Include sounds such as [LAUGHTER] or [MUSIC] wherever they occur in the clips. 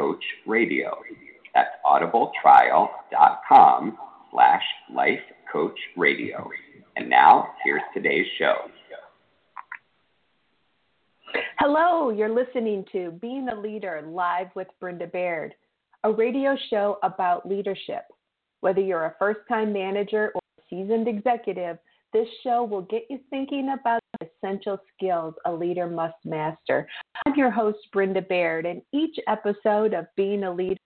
lifecoachradio. That's audibletrial.com slash lifecoachradio. And now, here's today's show. Hello, you're listening to Being a Leader live with Brenda Baird, a radio show about leadership. Whether you're a first time manager or seasoned executive, this show will get you thinking about essential skills a leader must master. I'm your host, Brenda Baird, and each episode of Being a Leader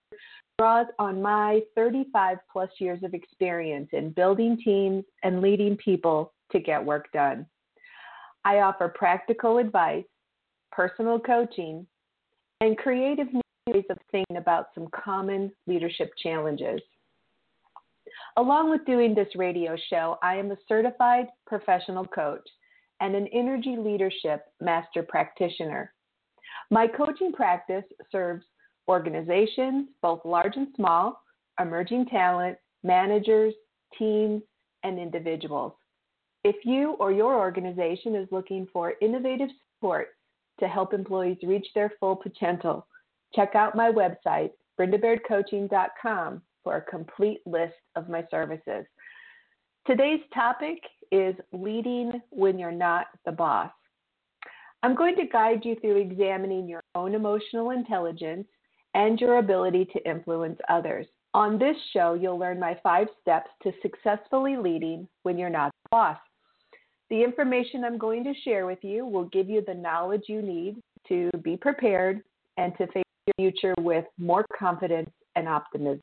draws on my 35 plus years of experience in building teams and leading people to get work done. I offer practical advice, personal coaching, and creative ways of thinking about some common leadership challenges. Along with doing this radio show, I am a certified professional coach and an energy leadership master practitioner. My coaching practice serves organizations, both large and small, emerging talent, managers, teams, and individuals. If you or your organization is looking for innovative support to help employees reach their full potential, check out my website, brendabairdcoaching.com, for a complete list of my services. Today's topic is leading when you're not the boss. I'm going to guide you through examining your own emotional intelligence and your ability to influence others. On this show, you'll learn my five steps to successfully leading when you're not the boss. The information I'm going to share with you will give you the knowledge you need to be prepared and to face your future with more confidence and optimism.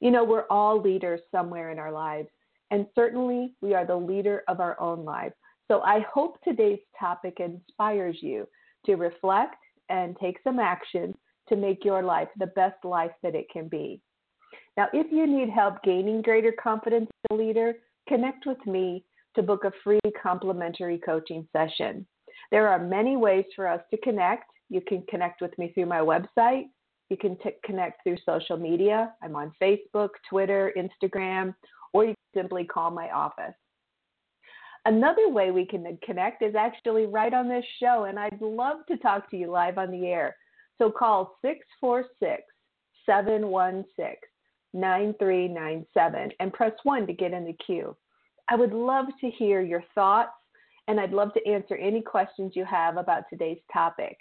You know, we're all leaders somewhere in our lives, and certainly we are the leader of our own lives. So I hope today's topic inspires you to reflect and take some action to make your life the best life that it can be. Now, if you need help gaining greater confidence as a leader, connect with me to book a free complimentary coaching session. There are many ways for us to connect. You can connect with me through my website. You can t- connect through social media. I'm on Facebook, Twitter, Instagram, or you can simply call my office. Another way we can connect is actually right on this show, and I'd love to talk to you live on the air. So call 646 716 9397 and press 1 to get in the queue. I would love to hear your thoughts and I'd love to answer any questions you have about today's topic.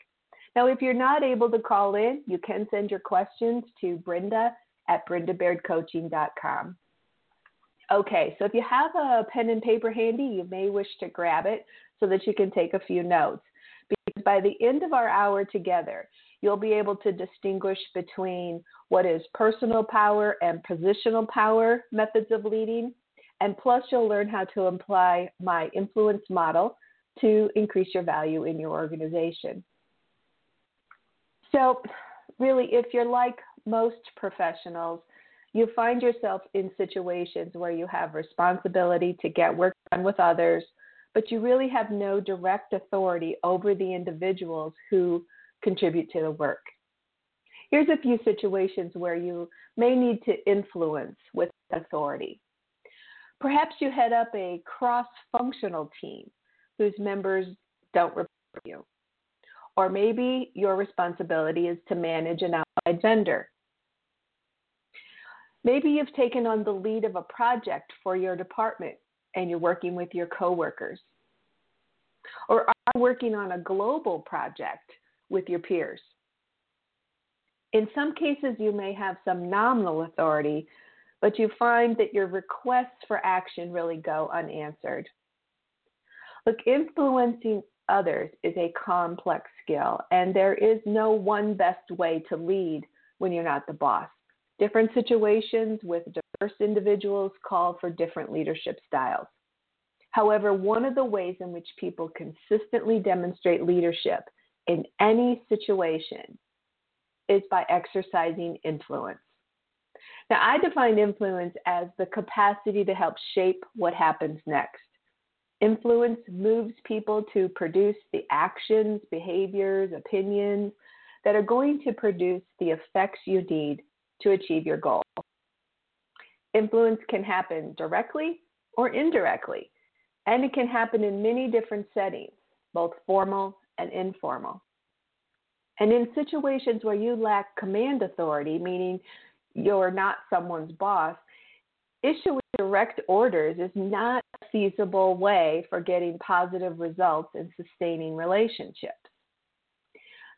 Now, if you're not able to call in, you can send your questions to Brenda at brendabairdcoaching.com. Okay, so if you have a pen and paper handy, you may wish to grab it so that you can take a few notes. Because by the end of our hour together, you'll be able to distinguish between what is personal power and positional power methods of leading. And plus, you'll learn how to apply my influence model to increase your value in your organization. So, really, if you're like most professionals, you find yourself in situations where you have responsibility to get work done with others, but you really have no direct authority over the individuals who contribute to the work. Here's a few situations where you may need to influence with authority. Perhaps you head up a cross functional team whose members don't report to you. Or maybe your responsibility is to manage an outside vendor. Maybe you've taken on the lead of a project for your department and you're working with your coworkers. Or are working on a global project with your peers. In some cases, you may have some nominal authority, but you find that your requests for action really go unanswered. Look, influencing others is a complex skill, and there is no one best way to lead when you're not the boss. Different situations with diverse individuals call for different leadership styles. However, one of the ways in which people consistently demonstrate leadership in any situation is by exercising influence. Now, I define influence as the capacity to help shape what happens next. Influence moves people to produce the actions, behaviors, opinions that are going to produce the effects you need to achieve your goal. Influence can happen directly or indirectly, and it can happen in many different settings, both formal and informal. And in situations where you lack command authority, meaning you're not someone's boss, issuing direct orders is not a feasible way for getting positive results and sustaining relationships.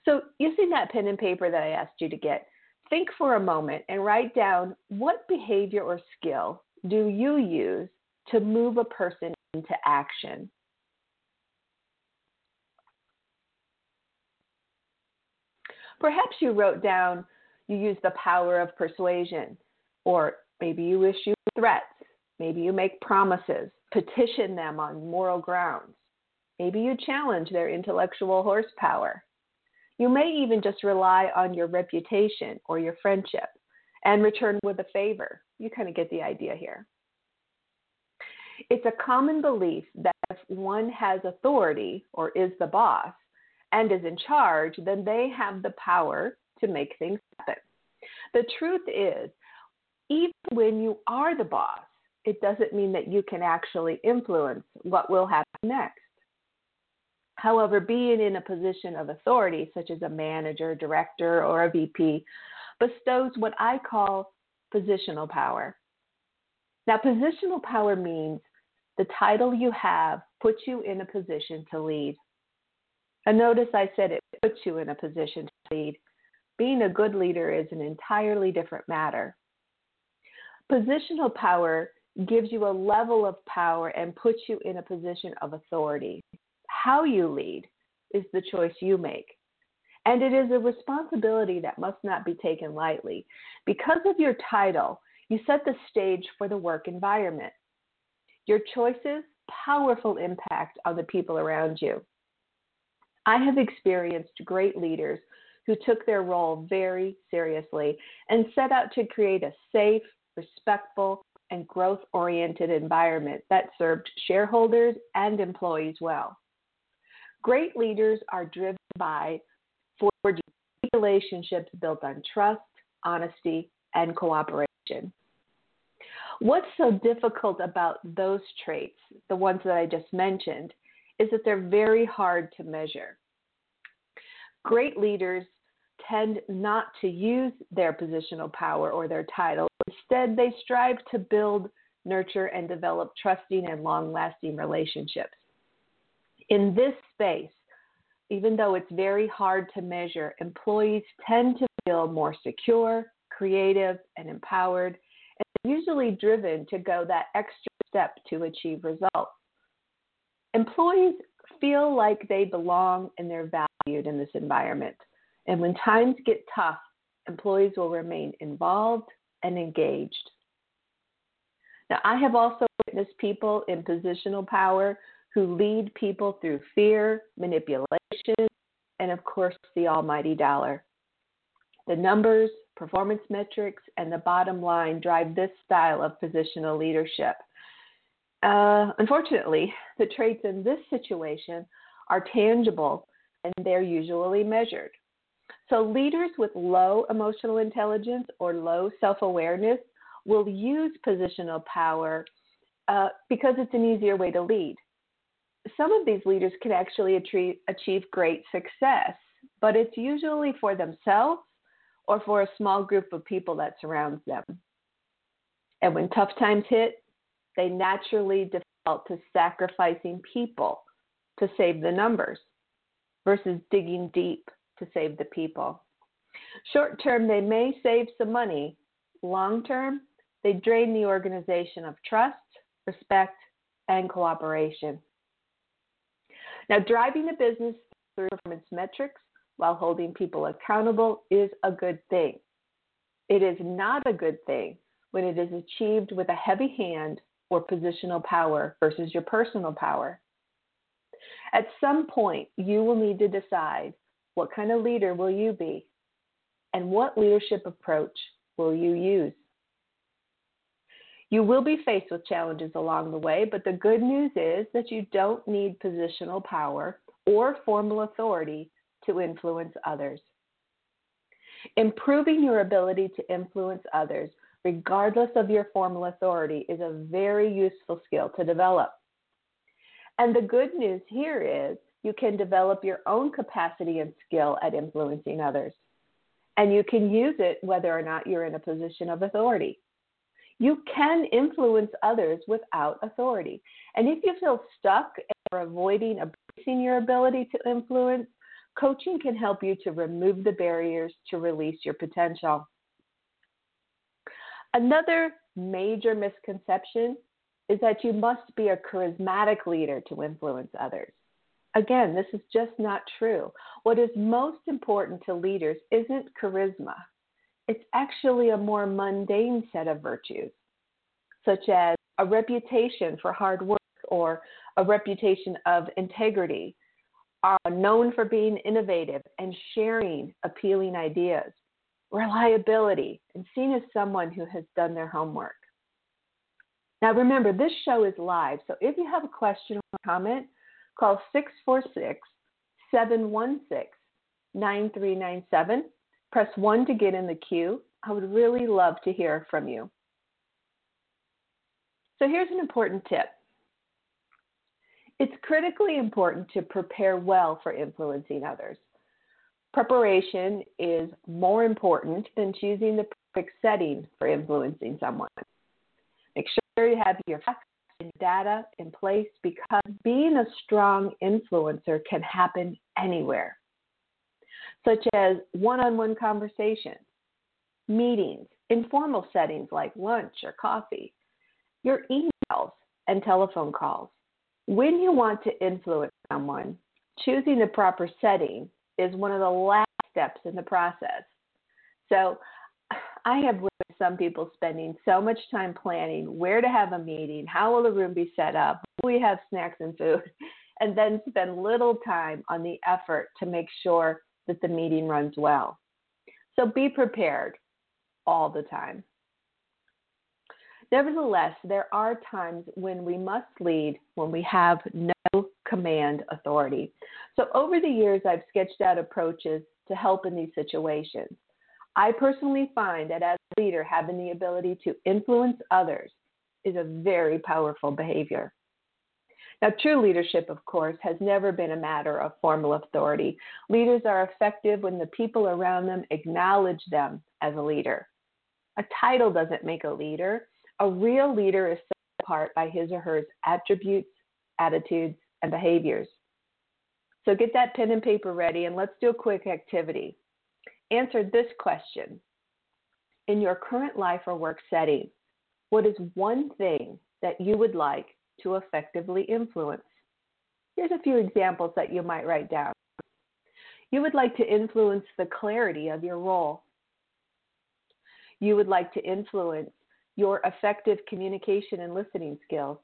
So, using that pen and paper that I asked you to get, think for a moment and write down what behavior or skill do you use to move a person into action. Perhaps you wrote down you use the power of persuasion, or maybe you issue threats, maybe you make promises, petition them on moral grounds. Maybe you challenge their intellectual horsepower. You may even just rely on your reputation or your friendship and return with a favor. You kind of get the idea here. It's a common belief that if one has authority or is the boss and is in charge, then they have the power to make things happen. The truth is, even when you are the boss, it doesn't mean that you can actually influence what will happen next. However, being in a position of authority, such as a manager, director, or a VP, bestows what I call positional power. Now, positional power means the title you have puts you in a position to lead. And notice I said it puts you in a position to lead. Being a good leader is an entirely different matter. Positional power gives you a level of power and puts you in a position of authority. How you lead is the choice you make. And it is a responsibility that must not be taken lightly. Because of your title, you set the stage for the work environment. Your choices, powerful impact on the people around you. I have experienced great leaders who took their role very seriously and set out to create a safe, respectful, and growth oriented environment that served shareholders and employees well. Great leaders are driven by forging relationships built on trust, honesty, and cooperation. What's so difficult about those traits, the ones that I just mentioned, is that they're very hard to measure. Great leaders tend not to use their positional power or their title. Instead, they strive to build, nurture, and develop trusting and long lasting relationships. In this space, even though it's very hard to measure, employees tend to feel more secure, creative, and empowered, and usually driven to go that extra step to achieve results. Employees feel like they belong and they're valued in this environment. And when times get tough, employees will remain involved and engaged. Now, I have also witnessed people in positional power who lead people through fear, manipulation, and of course, the almighty dollar. The numbers, performance metrics, and the bottom line drive this style of positional leadership. Uh, unfortunately, the traits in this situation are tangible and they're usually measured. So, leaders with low emotional intelligence or low self awareness will use positional power uh, because it's an easier way to lead. Some of these leaders can actually achieve, achieve great success, but it's usually for themselves or for a small group of people that surrounds them. And when tough times hit, they naturally default to sacrificing people to save the numbers versus digging deep to save the people. Short term, they may save some money. Long term, they drain the organization of trust, respect, and cooperation. Now, driving a business through performance metrics while holding people accountable is a good thing. It is not a good thing when it is achieved with a heavy hand or positional power versus your personal power. At some point, you will need to decide what kind of leader will you be? And what leadership approach will you use? You will be faced with challenges along the way, but the good news is that you don't need positional power or formal authority to influence others. Improving your ability to influence others, regardless of your formal authority, is a very useful skill to develop. And the good news here is you can develop your own capacity and skill at influencing others. And you can use it whether or not you're in a position of authority. You can influence others without authority. And if you feel stuck or avoiding embracing your ability to influence, coaching can help you to remove the barriers to release your potential. Another major misconception is that you must be a charismatic leader to influence others. Again, this is just not true. What is most important to leaders isn't charisma, it's actually a more mundane set of virtues, such as a reputation for hard work or a reputation of integrity, are known for being innovative and sharing appealing ideas, reliability, and seen as someone who has done their homework. Now, remember, this show is live, so if you have a question or comment, call 646 716 9397. Press 1 to get in the queue. I would really love to hear from you. So, here's an important tip it's critically important to prepare well for influencing others. Preparation is more important than choosing the perfect setting for influencing someone. Make sure you have your facts and data in place because being a strong influencer can happen anywhere, such as one on one conversations, meetings, informal settings like lunch or coffee, your emails and telephone calls. When you want to influence someone, choosing the proper setting is one of the last steps in the process. So I have witnessed some people spending so much time planning where to have a meeting, how will the room be set up, will we have snacks and food, [LAUGHS] and then spend little time on the effort to make sure that the meeting runs well. So be prepared all the time. Nevertheless, there are times when we must lead when we have no command authority. So, over the years, I've sketched out approaches to help in these situations. I personally find that as a leader, having the ability to influence others is a very powerful behavior. Now, true leadership, of course, has never been a matter of formal authority. Leaders are effective when the people around them acknowledge them as a leader. A title doesn't make a leader, a real leader is set apart by his or her attributes, attitudes, and behaviors. So get that pen and paper ready and let's do a quick activity. Answer this question In your current life or work setting, what is one thing that you would like to effectively influence? Here's a few examples that you might write down. You would like to influence the clarity of your role. You would like to influence your effective communication and listening skills.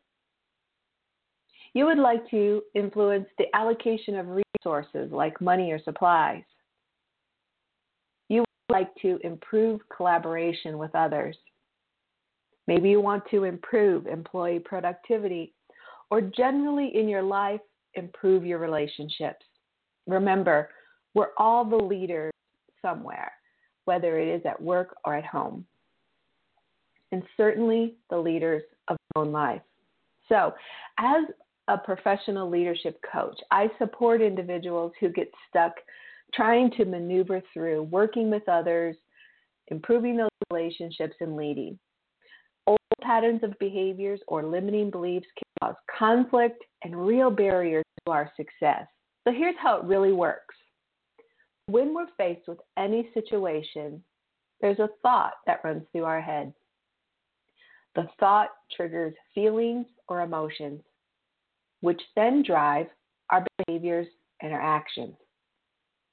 You would like to influence the allocation of resources like money or supplies. You would like to improve collaboration with others. Maybe you want to improve employee productivity or generally in your life, improve your relationships. Remember, we're all the leaders somewhere, whether it is at work or at home and certainly the leaders of their own life. So, as a professional leadership coach, I support individuals who get stuck trying to maneuver through working with others, improving those relationships, and leading. Old patterns of behaviors or limiting beliefs can cause conflict and real barriers to our success. So, here's how it really works. When we're faced with any situation, there's a thought that runs through our head. The thought triggers feelings or emotions, which then drive our behaviors and our actions.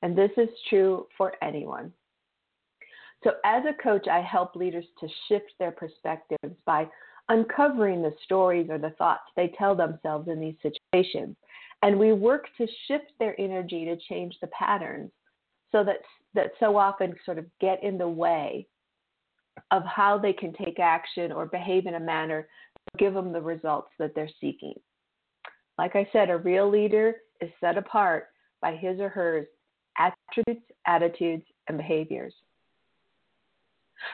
And this is true for anyone. So, as a coach, I help leaders to shift their perspectives by uncovering the stories or the thoughts they tell themselves in these situations. And we work to shift their energy to change the patterns so that that so often sort of get in the way of how they can take action or behave in a manner that give them the results that they're seeking. Like I said, a real leader is set apart by his or her attributes, attitudes, and behaviors.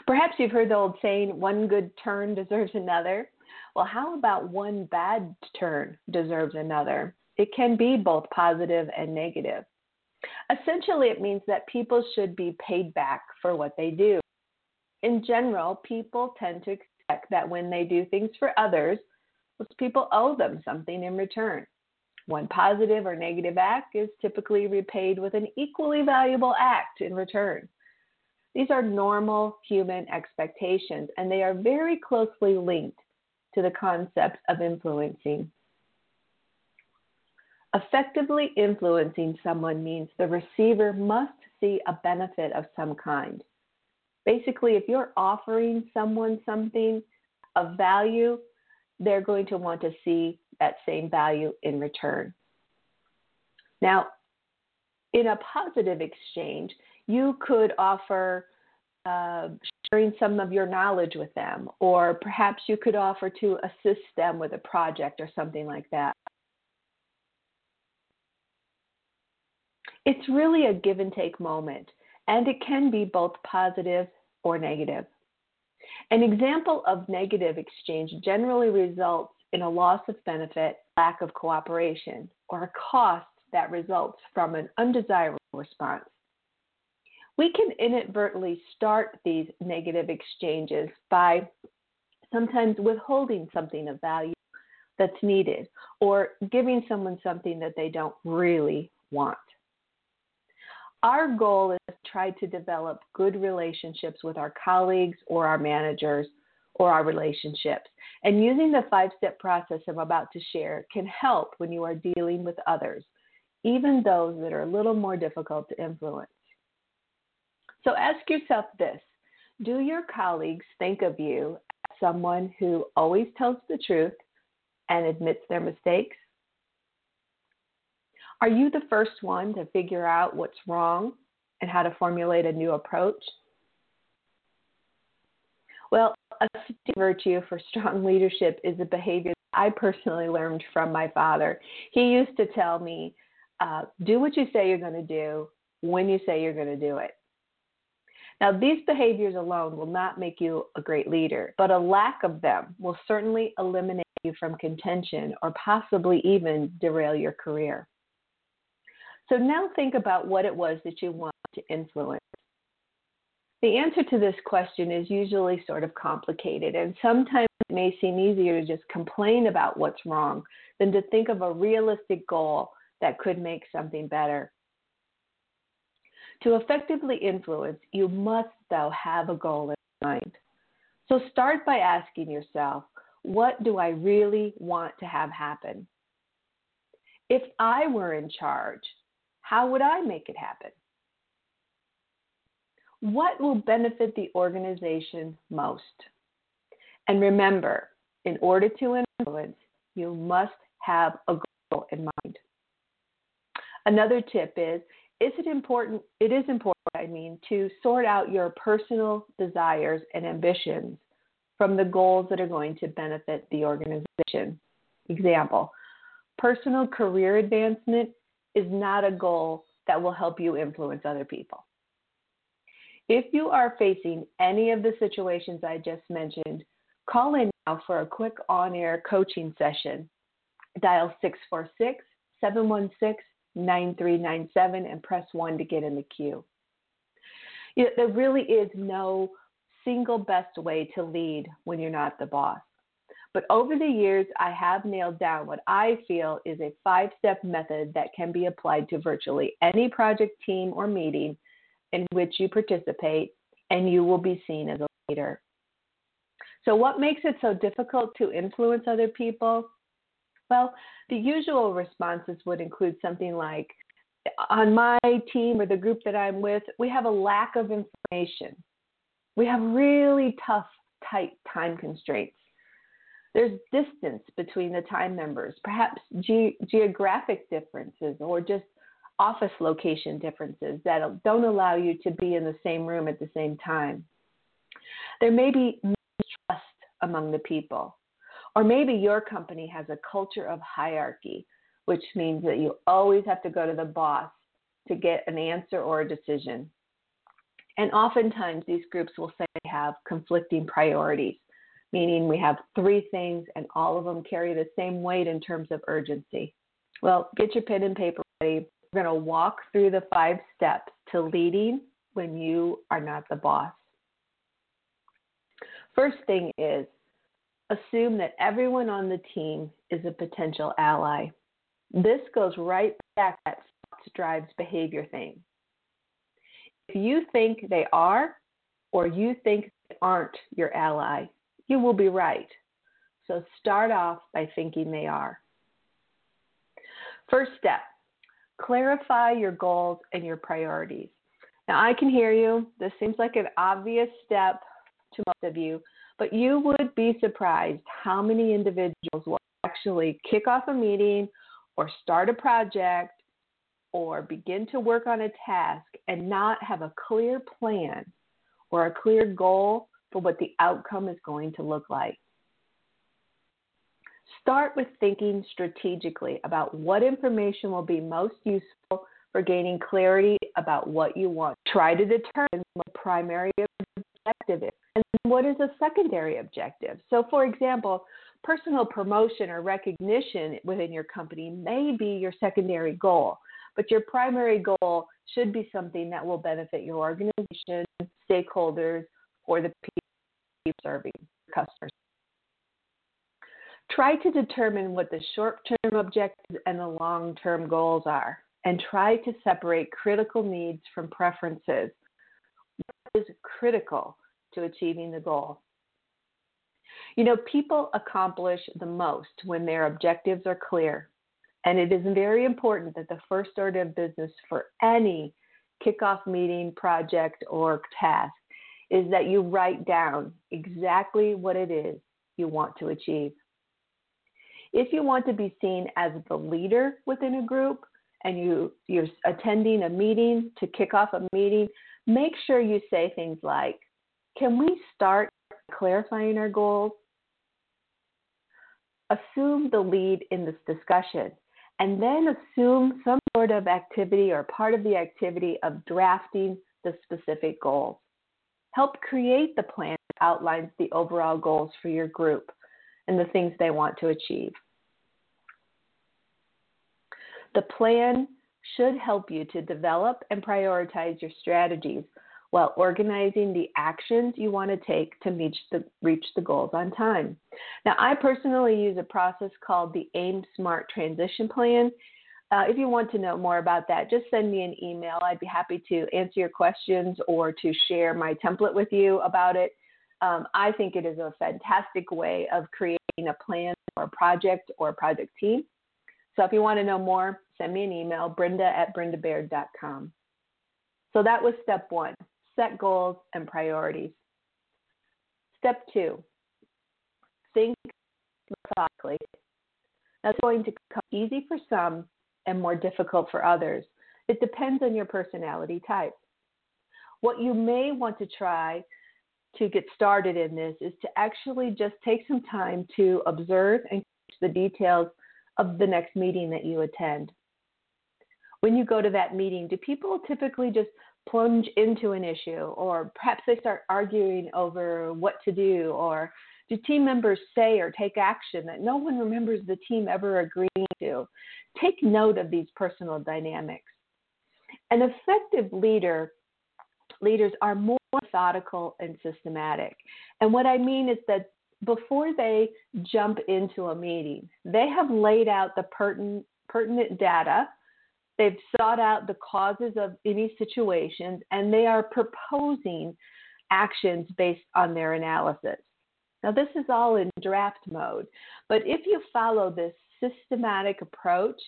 Perhaps you've heard the old saying, one good turn deserves another. Well, how about one bad turn deserves another? It can be both positive and negative. Essentially, it means that people should be paid back for what they do. In general, people tend to expect that when they do things for others, those people owe them something in return. One positive or negative act is typically repaid with an equally valuable act in return. These are normal human expectations, and they are very closely linked to the concept of influencing. Effectively influencing someone means the receiver must see a benefit of some kind. Basically, if you're offering someone something of value, they're going to want to see that same value in return. Now, in a positive exchange, you could offer uh, sharing some of your knowledge with them, or perhaps you could offer to assist them with a project or something like that. It's really a give and take moment, and it can be both positive or negative. An example of negative exchange generally results in a loss of benefit, lack of cooperation, or a cost that results from an undesirable response. We can inadvertently start these negative exchanges by sometimes withholding something of value that's needed or giving someone something that they don't really want. Our goal is to try to develop good relationships with our colleagues or our managers or our relationships. And using the five step process I'm about to share can help when you are dealing with others, even those that are a little more difficult to influence. So ask yourself this Do your colleagues think of you as someone who always tells the truth and admits their mistakes? Are you the first one to figure out what's wrong and how to formulate a new approach? Well, a virtue for strong leadership is a behavior I personally learned from my father. He used to tell me, uh, do what you say you're going to do when you say you're going to do it. Now, these behaviors alone will not make you a great leader, but a lack of them will certainly eliminate you from contention or possibly even derail your career. So now think about what it was that you want to influence. The answer to this question is usually sort of complicated, and sometimes it may seem easier to just complain about what's wrong than to think of a realistic goal that could make something better. To effectively influence, you must, though, have a goal in mind. So start by asking yourself, what do I really want to have happen? If I were in charge, how would I make it happen? What will benefit the organization most? And remember, in order to influence, you must have a goal in mind. Another tip is is it important it is important I mean to sort out your personal desires and ambitions from the goals that are going to benefit the organization. Example, personal career advancement is not a goal that will help you influence other people. If you are facing any of the situations I just mentioned, call in now for a quick on air coaching session. Dial 646 716 9397 and press 1 to get in the queue. You know, there really is no single best way to lead when you're not the boss. But over the years, I have nailed down what I feel is a five step method that can be applied to virtually any project team or meeting in which you participate, and you will be seen as a leader. So, what makes it so difficult to influence other people? Well, the usual responses would include something like, on my team or the group that I'm with, we have a lack of information. We have really tough, tight time constraints. There's distance between the time members, perhaps ge- geographic differences, or just office location differences that don't allow you to be in the same room at the same time. There may be mistrust among the people. Or maybe your company has a culture of hierarchy, which means that you always have to go to the boss to get an answer or a decision. And oftentimes, these groups will say they have conflicting priorities, meaning we have three things and all of them carry the same weight in terms of urgency. Well, get your pen and paper ready. We're going to walk through the five steps to leading when you are not the boss. First thing is assume that everyone on the team is a potential ally. This goes right back to that drives behavior thing. If you think they are or you think they aren't your ally, you will be right. So start off by thinking they are. First step clarify your goals and your priorities. Now, I can hear you. This seems like an obvious step to most of you, but you would be surprised how many individuals will actually kick off a meeting or start a project or begin to work on a task and not have a clear plan or a clear goal for what the outcome is going to look like. Start with thinking strategically about what information will be most useful for gaining clarity about what you want. Try to determine the primary objective is and what is a secondary objective. So, for example, personal promotion or recognition within your company may be your secondary goal, but your primary goal should be something that will benefit your organization, stakeholders, or the people serving customers. Try to determine what the short term objectives and the long term goals are, and try to separate critical needs from preferences. Is critical to achieving the goal? You know, people accomplish the most when their objectives are clear. And it is very important that the first order of business for any kickoff meeting, project, or task is that you write down exactly what it is you want to achieve. If you want to be seen as the leader within a group and you, you're attending a meeting to kick off a meeting, make sure you say things like, Can we start clarifying our goals? Assume the lead in this discussion and then assume some sort of activity or part of the activity of drafting the specific goals. Help create the plan that outlines the overall goals for your group and the things they want to achieve. The plan should help you to develop and prioritize your strategies while organizing the actions you want to take to reach the, reach the goals on time. Now, I personally use a process called the AIM Smart Transition Plan. Uh, if you want to know more about that, just send me an email. I'd be happy to answer your questions or to share my template with you about it. Um, I think it is a fantastic way of creating a plan or a project or a project team. So if you want to know more, send me an email, brenda at brendabaird.com. So that was step one set goals and priorities. Step two, think methodically. That's going to come easy for some and more difficult for others. It depends on your personality type. What you may want to try to get started in this is to actually just take some time to observe and catch the details of the next meeting that you attend. When you go to that meeting, do people typically just plunge into an issue, or perhaps they start arguing over what to do, or do team members say or take action that no one remembers the team ever agreeing to? Take note of these personal dynamics. An effective leader, leaders are more methodical and systematic. And what I mean is that before they jump into a meeting, they have laid out the pertinent, pertinent data They've sought out the causes of any situations and they are proposing actions based on their analysis. Now, this is all in draft mode, but if you follow this systematic approach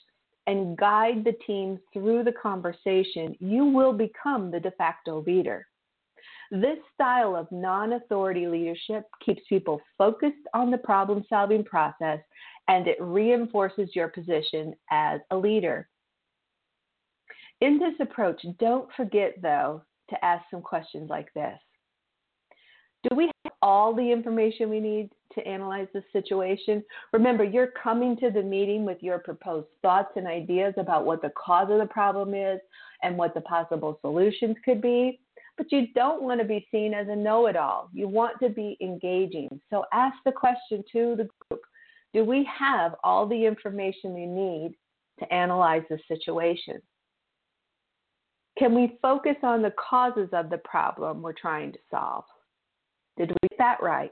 and guide the team through the conversation, you will become the de facto leader. This style of non authority leadership keeps people focused on the problem solving process and it reinforces your position as a leader. In this approach, don't forget, though, to ask some questions like this Do we have all the information we need to analyze the situation? Remember, you're coming to the meeting with your proposed thoughts and ideas about what the cause of the problem is and what the possible solutions could be. But you don't want to be seen as a know it all. You want to be engaging. So ask the question to the group Do we have all the information we need to analyze the situation? Can we focus on the causes of the problem we're trying to solve? Did we get that right?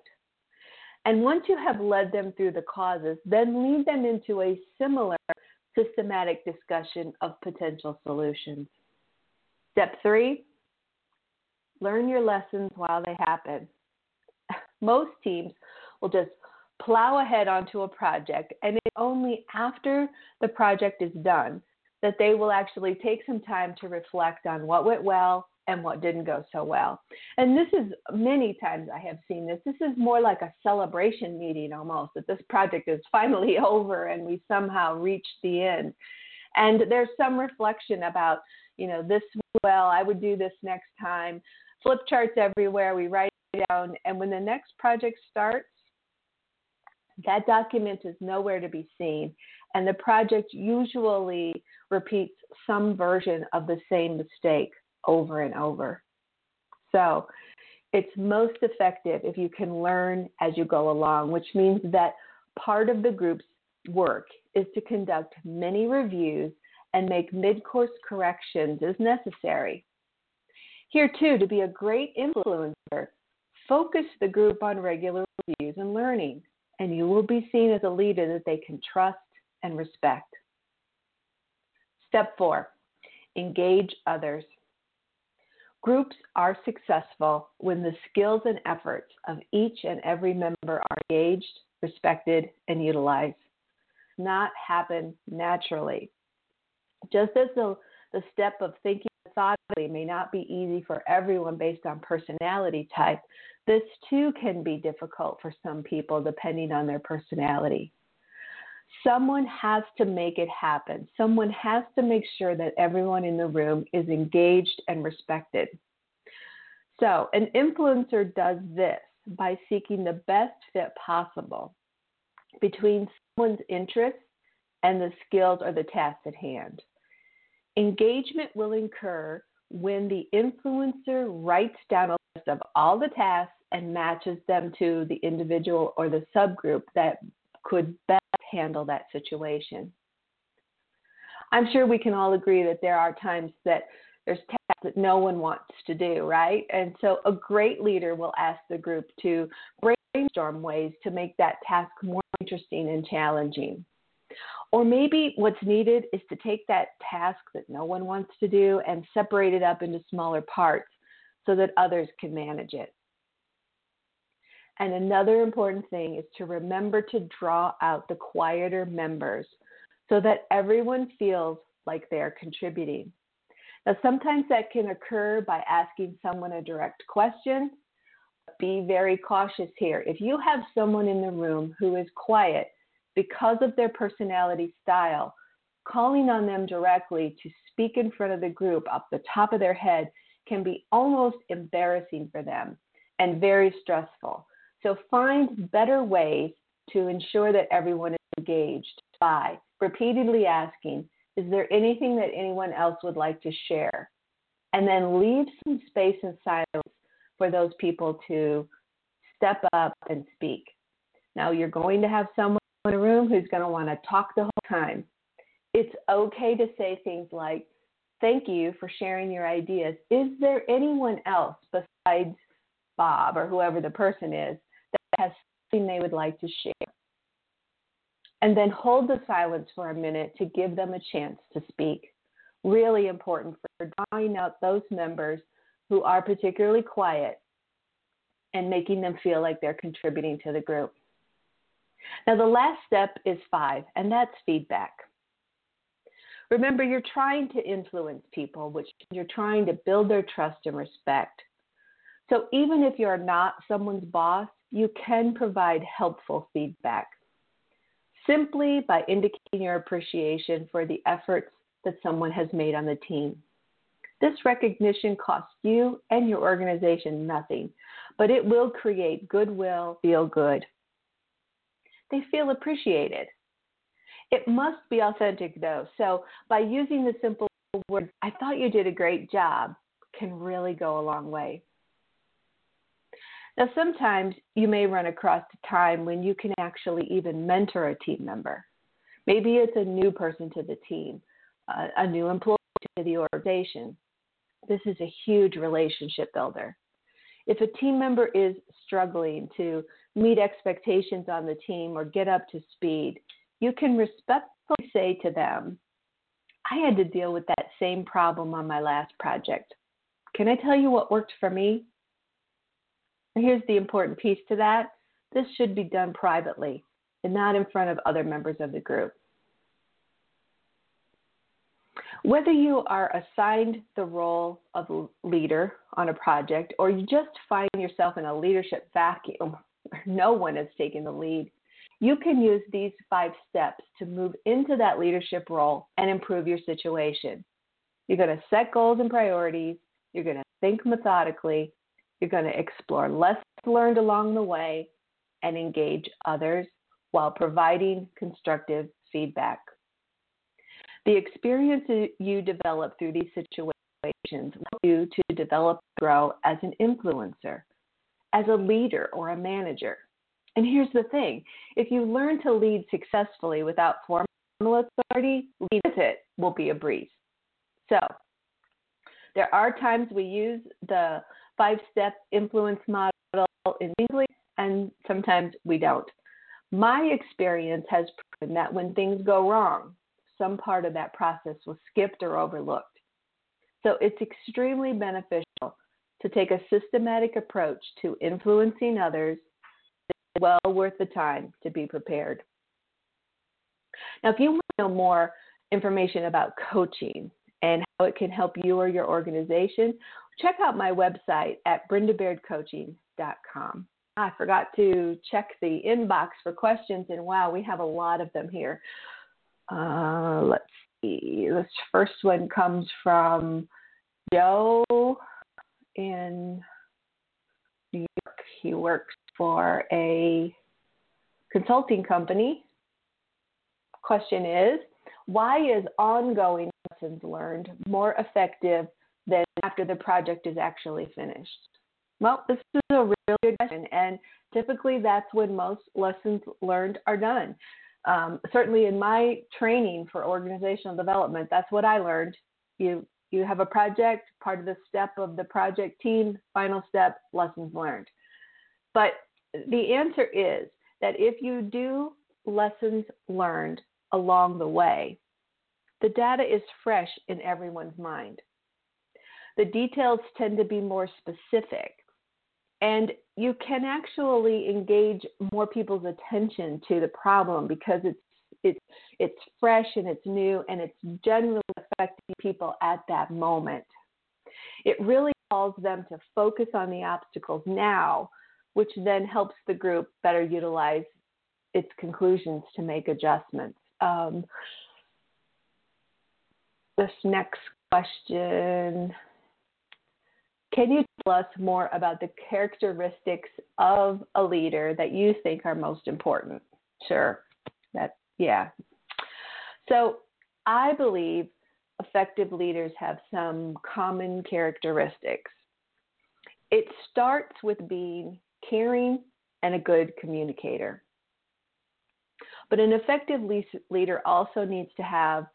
And once you have led them through the causes, then lead them into a similar systematic discussion of potential solutions. Step three learn your lessons while they happen. [LAUGHS] Most teams will just plow ahead onto a project, and it's only after the project is done that they will actually take some time to reflect on what went well and what didn't go so well. And this is many times I have seen this. This is more like a celebration meeting almost that this project is [LAUGHS] finally over and we somehow reached the end. And there's some reflection about, you know, this well, I would do this next time. Flip charts everywhere. We write it down, and when the next project starts, that document is nowhere to be seen, and the project usually repeats some version of the same mistake over and over. So it's most effective if you can learn as you go along, which means that part of the group's work is to conduct many reviews and make mid course corrections as necessary. Here, too, to be a great influencer, focus the group on regular reviews and learning, and you will be seen as a leader that they can trust and respect. Step four engage others. Groups are successful when the skills and efforts of each and every member are engaged, respected, and utilized. Not happen naturally. Just as the, the step of thinking may not be easy for everyone based on personality type, this too can be difficult for some people depending on their personality. Someone has to make it happen. Someone has to make sure that everyone in the room is engaged and respected. So, an influencer does this by seeking the best fit possible between someone's interests and the skills or the tasks at hand. Engagement will occur when the influencer writes down a list of all the tasks and matches them to the individual or the subgroup that could best handle that situation. I'm sure we can all agree that there are times that there's tasks that no one wants to do, right? And so a great leader will ask the group to brainstorm ways to make that task more interesting and challenging. Or maybe what's needed is to take that task that no one wants to do and separate it up into smaller parts so that others can manage it. And another important thing is to remember to draw out the quieter members so that everyone feels like they are contributing. Now, sometimes that can occur by asking someone a direct question. Be very cautious here. If you have someone in the room who is quiet because of their personality style, calling on them directly to speak in front of the group off the top of their head can be almost embarrassing for them and very stressful. So find better ways to ensure that everyone is engaged by repeatedly asking, is there anything that anyone else would like to share? And then leave some space and silence for those people to step up and speak. Now, you're going to have someone in a room who's going to want to talk the whole time. It's okay to say things like, Thank you for sharing your ideas. Is there anyone else besides Bob or whoever the person is that has something they would like to share. And then hold the silence for a minute to give them a chance to speak. Really important for drawing out those members who are particularly quiet and making them feel like they're contributing to the group. Now, the last step is five, and that's feedback. Remember, you're trying to influence people, which you're trying to build their trust and respect. So even if you're not someone's boss, you can provide helpful feedback simply by indicating your appreciation for the efforts that someone has made on the team. This recognition costs you and your organization nothing, but it will create goodwill, feel good. They feel appreciated. It must be authentic though. So by using the simple word, I thought you did a great job, can really go a long way. Now, sometimes you may run across a time when you can actually even mentor a team member. Maybe it's a new person to the team, a new employee to the organization. This is a huge relationship builder. If a team member is struggling to meet expectations on the team or get up to speed, you can respectfully say to them, I had to deal with that same problem on my last project. Can I tell you what worked for me? Here's the important piece to that this should be done privately and not in front of other members of the group. Whether you are assigned the role of leader on a project or you just find yourself in a leadership vacuum no one is taking the lead, you can use these five steps to move into that leadership role and improve your situation. You're going to set goals and priorities, you're going to think methodically, you're going to explore lessons learned along the way, and engage others while providing constructive feedback. The experiences you develop through these situations help you to develop and grow as an influencer, as a leader or a manager. And here's the thing if you learn to lead successfully without formal authority, lead with it will be a breeze. So, there are times we use the five step influence model in English, and sometimes we don't. My experience has proven that when things go wrong, some part of that process was skipped or overlooked. So it's extremely beneficial to take a systematic approach to influencing others. It's well worth the time to be prepared. Now, if you want to know more information about coaching and how it can help you or your organization, check out my website at brendabairdcoaching.com. I forgot to check the inbox for questions, and wow, we have a lot of them here. Uh, let's see. This first one comes from Joe in New York. He works for a consulting company. Question is Why is ongoing lessons learned more effective than after the project is actually finished? Well, this is a really good question, and typically that's when most lessons learned are done um, certainly in my training for organizational development, that's what I learned. You you have a project, part of the step of the project team, final step, lessons learned. But the answer is that if you do lessons learned along the way, the data is fresh in everyone's mind. The details tend to be more specific and you can actually engage more people's attention to the problem because it's it's it's fresh and it's new and it's generally affecting people at that moment. It really calls them to focus on the obstacles now, which then helps the group better utilize its conclusions to make adjustments. Um, this next question can you tell us more about the characteristics of a leader that you think are most important? Sure. That yeah. So I believe effective leaders have some common characteristics. It starts with being caring and a good communicator. But an effective leader also needs to have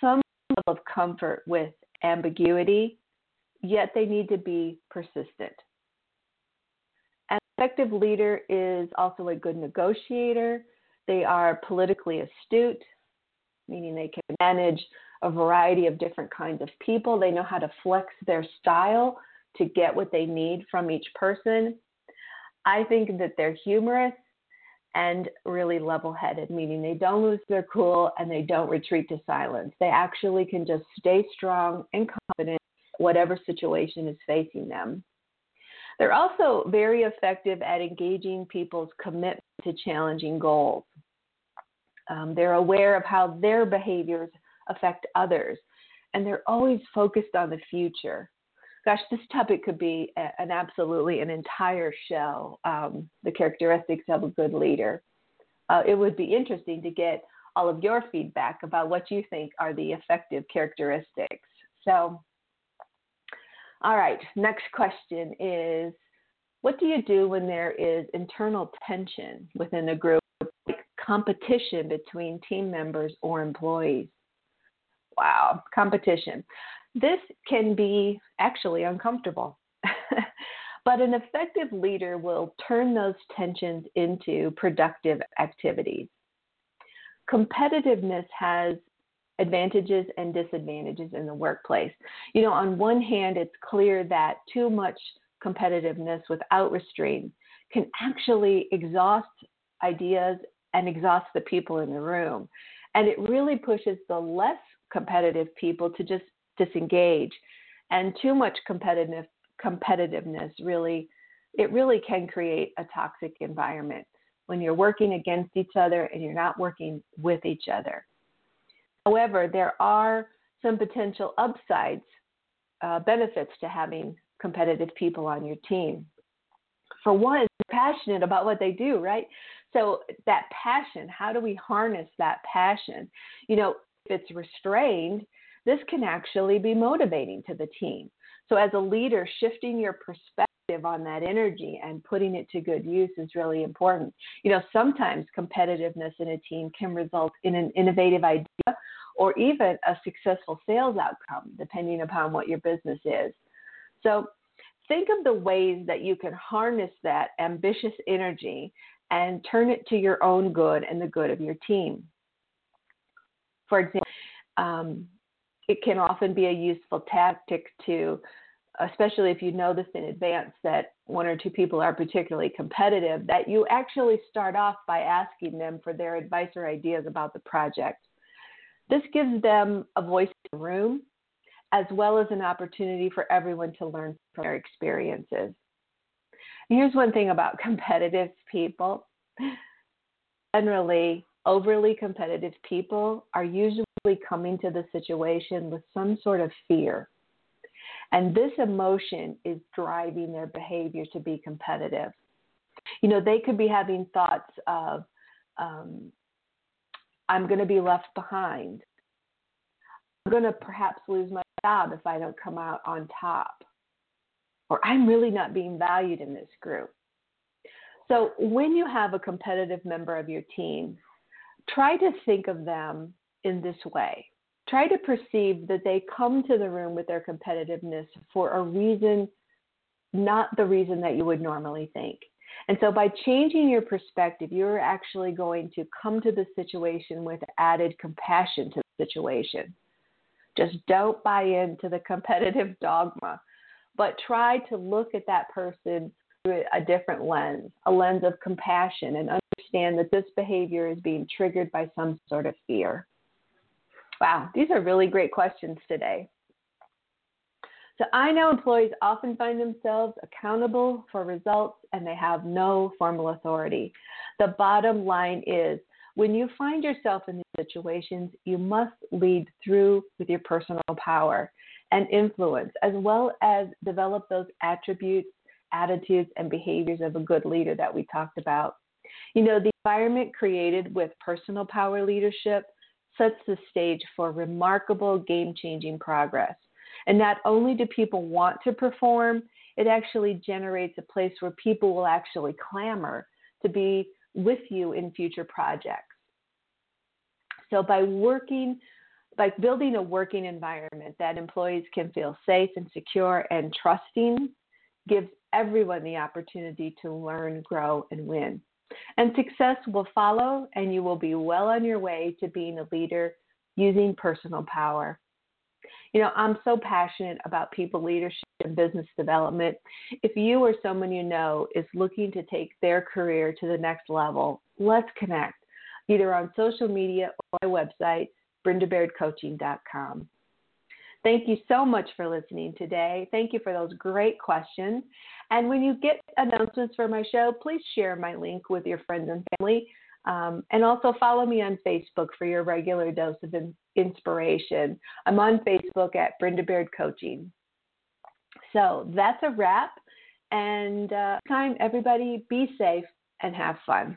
some level of comfort with ambiguity yet they need to be persistent. An effective leader is also a good negotiator. They are politically astute, meaning they can manage a variety of different kinds of people. They know how to flex their style to get what they need from each person. I think that they're humorous and really level headed, meaning they don't lose their cool and they don't retreat to silence. They actually can just stay strong and confident whatever situation is facing them. They're also very effective at engaging people's commitment to challenging goals. Um, they're aware of how their behaviors affect others, and they're always focused on the future. Gosh, this topic could be a, an absolutely an entire show. Um, the characteristics of a good leader. Uh, it would be interesting to get all of your feedback about what you think are the effective characteristics. So, all right, next question is what do you do when there is internal tension within a group, like competition between team members or employees? Wow, competition. This can be actually uncomfortable. [LAUGHS] but an effective leader will turn those tensions into productive activities. Competitiveness has advantages and disadvantages in the workplace. You know, on one hand, it's clear that too much competitiveness without restraint can actually exhaust ideas and exhaust the people in the room. And it really pushes the less competitive people to just disengage. And too much competitive competitiveness really it really can create a toxic environment when you're working against each other and you're not working with each other. However, there are some potential upsides, uh, benefits to having competitive people on your team. For one, passionate about what they do, right? So that passion, how do we harness that passion? You know, if it's restrained, this can actually be motivating to the team. So as a leader, shifting your perspective on that energy and putting it to good use is really important. You know, sometimes competitiveness in a team can result in an innovative idea or even a successful sales outcome, depending upon what your business is. So think of the ways that you can harness that ambitious energy and turn it to your own good and the good of your team. For example, um, it can often be a useful tactic to, especially if you know this in advance that one or two people are particularly competitive, that you actually start off by asking them for their advice or ideas about the project. This gives them a voice in the room as well as an opportunity for everyone to learn from their experiences. Here's one thing about [LAUGHS] competitive people. Generally, overly competitive people are usually coming to the situation with some sort of fear. And this emotion is driving their behavior to be competitive. You know, they could be having thoughts of, um, I'm going to be left behind. I'm going to perhaps lose my job if I don't come out on top. Or I'm really not being valued in this group. So when you have a competitive member of your team, try to think of them in this way. Try to perceive that they come to the room with their competitiveness for a reason, not the reason that you would normally think. And so by changing your perspective, you're actually going to come to the situation with added compassion to the situation. Just don't buy into the [LAUGHS] competitive dogma, but try to look at that person through a different lens, a lens of compassion, and understand that this behavior is being triggered by some sort of fear. Wow, these are really great questions today. So I know employees often find themselves accountable for results and they have no formal authority. The bottom line is when you find yourself in these situations, you must lead through with your personal power and influence, as well as develop those attributes, attitudes, and behaviors of a good leader that we talked about. You know, the environment created with personal power leadership sets the stage for remarkable game changing progress. And not only do people want to perform, it actually generates a place where people will actually clamor to be with you in future projects. So by working, by building a working environment that employees can feel safe and secure and trusting, gives everyone the opportunity to learn, grow, and win. And success will follow, and you will be well on your way to being a leader using personal power. You know, I'm so passionate about people leadership and business development. If you or someone you know is looking to take their career to the next level, let's connect either on social media or my website, brendabairdcoaching.com. Thank you so much for listening today. Thank you for those great questions. And when you get announcements for my show, please share my link with your friends and family. Um, and also follow me on Facebook for your regular dose of in- inspiration. I'm on Facebook at Brenda Baird Coaching. So that's a wrap. And uh, time, everybody, be safe and have fun.